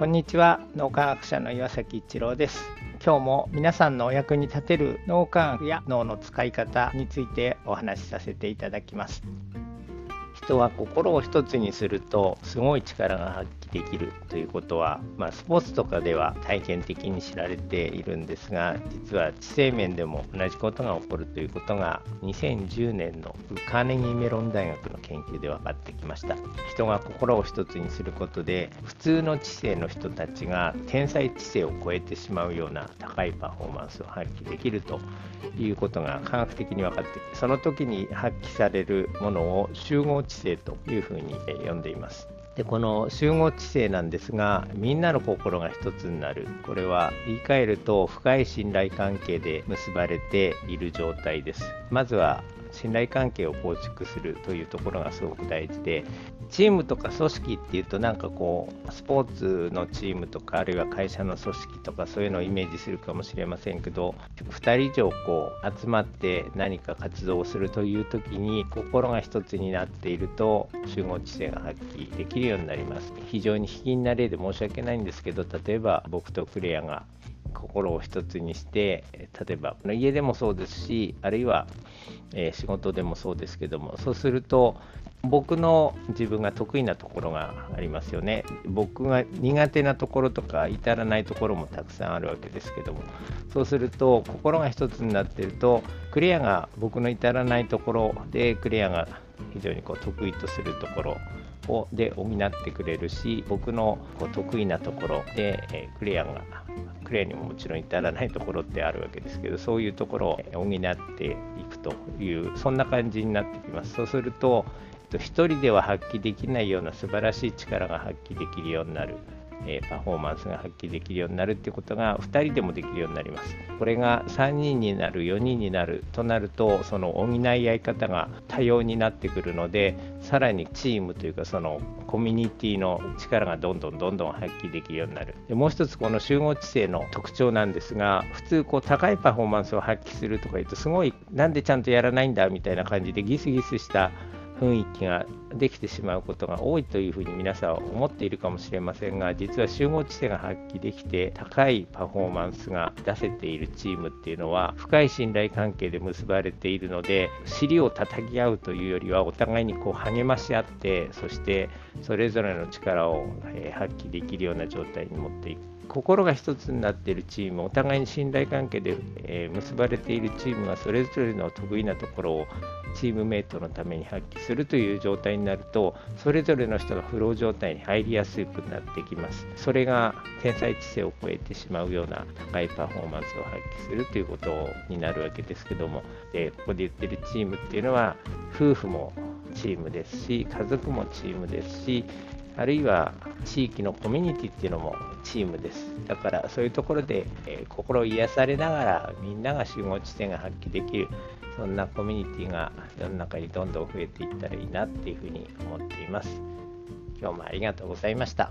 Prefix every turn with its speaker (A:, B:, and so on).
A: こんにちは。脳科学者の岩崎一郎です。今日も皆さんのお役に立てる脳科学や脳の使い方についてお話しさせていただきます。人は心を一つにするとすごい力が発揮できるということは、まあ、スポーツとかでは体験的に知られているんですが実は知性面でも同じことが起こるということが2010年のカーネギーメロン大学研究で分かってきました。人が心を一つにすることで普通の知性の人たちが天才知性を超えてしまうような高いパフォーマンスを発揮できるということが科学的に分かってその時に発揮されるものを集合知性というふうに呼んでいます。でこの集合知性なんですがみんなの心が一つになる。これは言い換えると深い信頼関係で結ばれている状態です。まずは信頼関係を構築するというところがすごく大事でチームとか組織っていうとなんかこうスポーツのチームとかあるいは会社の組織とかそういうのをイメージするかもしれませんけど2人以上こう集まって何か活動をするという時に心が一つになっていると集合知性が発揮できるようになります。非常に卑近な例で申し訳ないんですけど例えば僕とクレアが心を一つにして例えば家でもそうですしあるいは、え仕事でもそうですけどもそうすると僕の自分が得意なところがありますよね。僕が苦手なところとか至らないところもたくさんあるわけですけどもそうすると心が一つになってるとクレアが僕の至らないところでクレアが非常にこう得意とするところをで補ってくれるし僕のこう得意なところで、えクレアがクレアにももちろん至らないところってあるわけですけどそういうところを補っていくというそんな感じになってきます。そうすると1人では発揮できないような素晴らしい力が発揮できるようになる。えパフォーマンスが発揮できるようになるってことが2人でもできるようになります。これが3人になる4人になるとなるとその補い合い方が多様になってくるのでさらにチームというかそのコミュニティの力がどんどんどんどん発揮できるようになるでもう一つこの集合知性の特徴なんですが普通こう高いパフォーマンスを発揮するとか言うとすごいなんでちゃんとやらないんだみたいな感じでギスギスした雰囲気ができてしまうことが多いというふうに皆さんは思っているかもしれませんが実は集合知性が発揮できて高いパフォーマンスが出せているチームっていうのは深い信頼関係で結ばれているので尻を叩き合うというよりはお互いにこう励まし合ってそしてそれぞれの力を発揮できるような状態に持っていく。心が一つになっているチームお互いに信頼関係で、え結ばれているチームがそれぞれの得意なところをチームメイトのために発揮する。するという状態になるとそれぞれの人がフロー状態に入りやすくなってきます。それが天才知性を超えてしまうような高いパフォーマンスを発揮するということになるわけですけども。でここで言ってるチームっていうのは夫婦もチームですし家族もチームですしあるいは地域のコミュニティっていうのもチームです。だからそういうところで、えー、心癒されながらみんなが集合地点が発揮できる、そんなコミュニティが世の中にどんどん増えていったらいいなっていうふうに思っています。今日もありがとうございました。